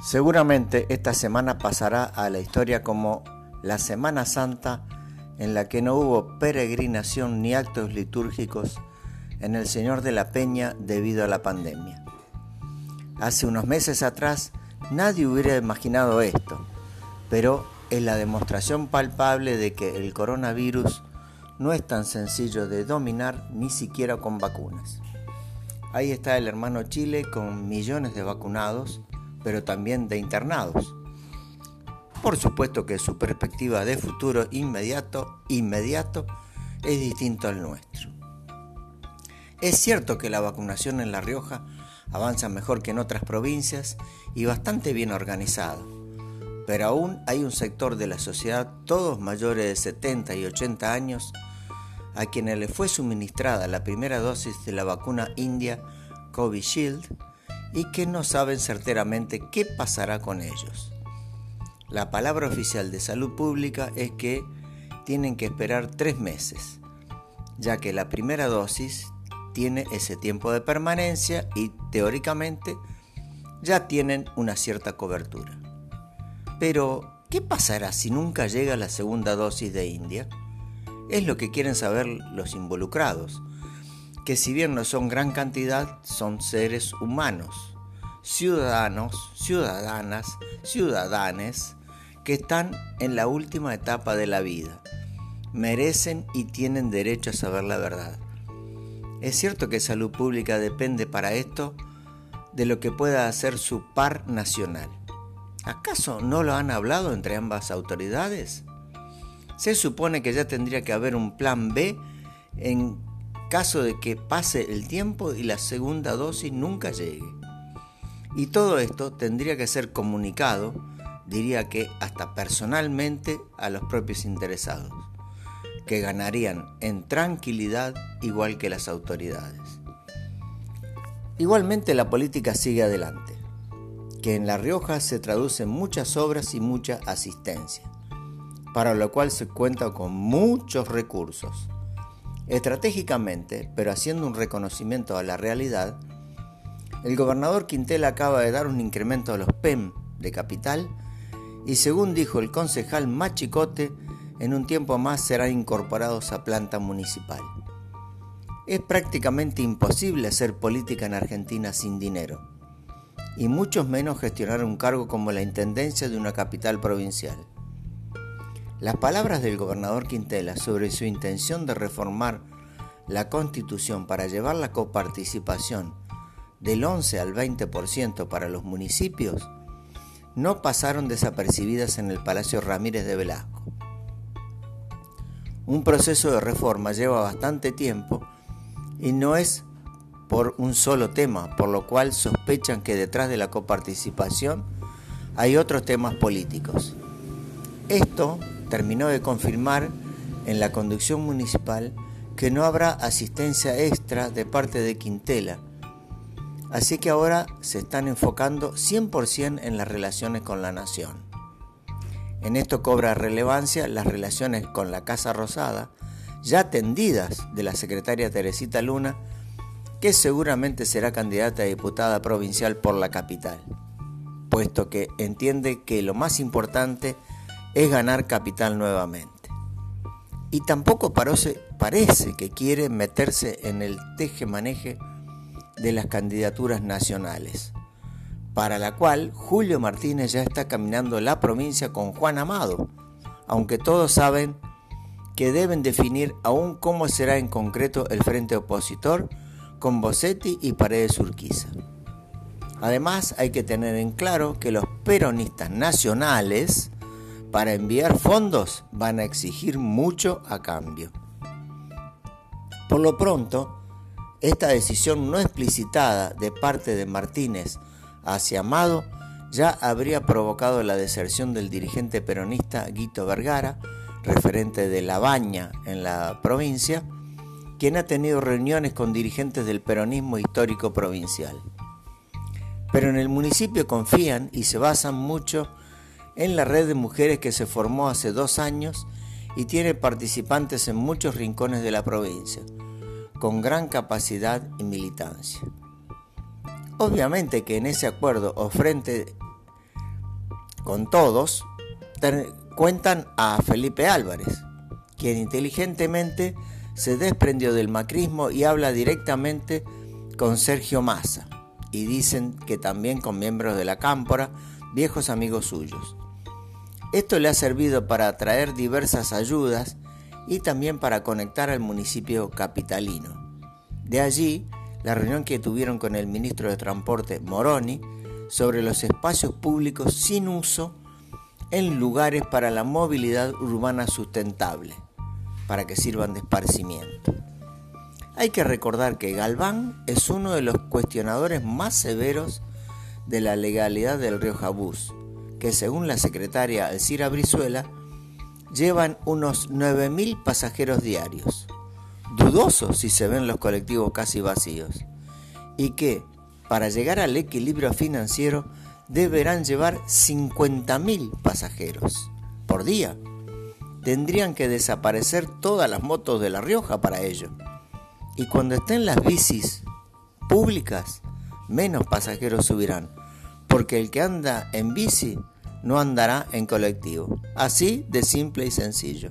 Seguramente esta semana pasará a la historia como la Semana Santa en la que no hubo peregrinación ni actos litúrgicos en el Señor de la Peña debido a la pandemia. Hace unos meses atrás nadie hubiera imaginado esto, pero es la demostración palpable de que el coronavirus no es tan sencillo de dominar ni siquiera con vacunas. Ahí está el hermano Chile con millones de vacunados pero también de internados. Por supuesto que su perspectiva de futuro inmediato, inmediato es distinto al nuestro. Es cierto que la vacunación en La Rioja avanza mejor que en otras provincias y bastante bien organizado, pero aún hay un sector de la sociedad, todos mayores de 70 y 80 años, a quienes le fue suministrada la primera dosis de la vacuna india Covishield y que no saben certeramente qué pasará con ellos. La palabra oficial de salud pública es que tienen que esperar tres meses, ya que la primera dosis tiene ese tiempo de permanencia y teóricamente ya tienen una cierta cobertura. Pero, ¿qué pasará si nunca llega la segunda dosis de India? Es lo que quieren saber los involucrados, que si bien no son gran cantidad, son seres humanos, ciudadanos, ciudadanas, ciudadanes, que están en la última etapa de la vida. Merecen y tienen derecho a saber la verdad. Es cierto que salud pública depende para esto de lo que pueda hacer su par nacional. ¿Acaso no lo han hablado entre ambas autoridades? Se supone que ya tendría que haber un plan B en caso de que pase el tiempo y la segunda dosis nunca llegue. Y todo esto tendría que ser comunicado, diría que hasta personalmente, a los propios interesados, que ganarían en tranquilidad igual que las autoridades. Igualmente la política sigue adelante, que en La Rioja se traducen muchas obras y mucha asistencia, para lo cual se cuenta con muchos recursos Estratégicamente, pero haciendo un reconocimiento a la realidad, el gobernador Quintel acaba de dar un incremento a los PEM de capital y según dijo el concejal Machicote, en un tiempo más serán incorporados a planta municipal. Es prácticamente imposible hacer política en Argentina sin dinero, y mucho menos gestionar un cargo como la Intendencia de una capital provincial. Las palabras del gobernador Quintela sobre su intención de reformar la constitución para llevar la coparticipación del 11 al 20% para los municipios no pasaron desapercibidas en el Palacio Ramírez de Velasco. Un proceso de reforma lleva bastante tiempo y no es por un solo tema, por lo cual sospechan que detrás de la coparticipación hay otros temas políticos. Esto terminó de confirmar en la conducción municipal que no habrá asistencia extra de parte de Quintela. Así que ahora se están enfocando 100% en las relaciones con la nación. En esto cobra relevancia las relaciones con la Casa Rosada, ya atendidas de la secretaria Teresita Luna, que seguramente será candidata a diputada provincial por la capital, puesto que entiende que lo más importante es ganar capital nuevamente. Y tampoco parece, parece que quiere meterse en el teje-maneje de las candidaturas nacionales, para la cual Julio Martínez ya está caminando la provincia con Juan Amado, aunque todos saben que deben definir aún cómo será en concreto el frente opositor con Bossetti y Paredes Urquiza. Además, hay que tener en claro que los peronistas nacionales para enviar fondos van a exigir mucho a cambio. Por lo pronto, esta decisión no explicitada de parte de Martínez hacia Amado ya habría provocado la deserción del dirigente peronista Guito Vergara, referente de La Baña en la provincia, quien ha tenido reuniones con dirigentes del peronismo histórico provincial. Pero en el municipio confían y se basan mucho en la red de mujeres que se formó hace dos años y tiene participantes en muchos rincones de la provincia, con gran capacidad y militancia. Obviamente que en ese acuerdo o frente con todos, cuentan a Felipe Álvarez, quien inteligentemente se desprendió del macrismo y habla directamente con Sergio Massa, y dicen que también con miembros de la Cámpora, viejos amigos suyos. Esto le ha servido para atraer diversas ayudas y también para conectar al municipio capitalino. De allí, la reunión que tuvieron con el ministro de Transporte Moroni sobre los espacios públicos sin uso en lugares para la movilidad urbana sustentable, para que sirvan de esparcimiento. Hay que recordar que Galván es uno de los cuestionadores más severos de la legalidad del río Jabús que según la secretaria Alcira Brizuela, llevan unos 9.000 pasajeros diarios. Dudoso si se ven los colectivos casi vacíos. Y que, para llegar al equilibrio financiero, deberán llevar 50.000 pasajeros por día. Tendrían que desaparecer todas las motos de La Rioja para ello. Y cuando estén las bicis públicas, menos pasajeros subirán porque el que anda en bici no andará en colectivo. Así de simple y sencillo.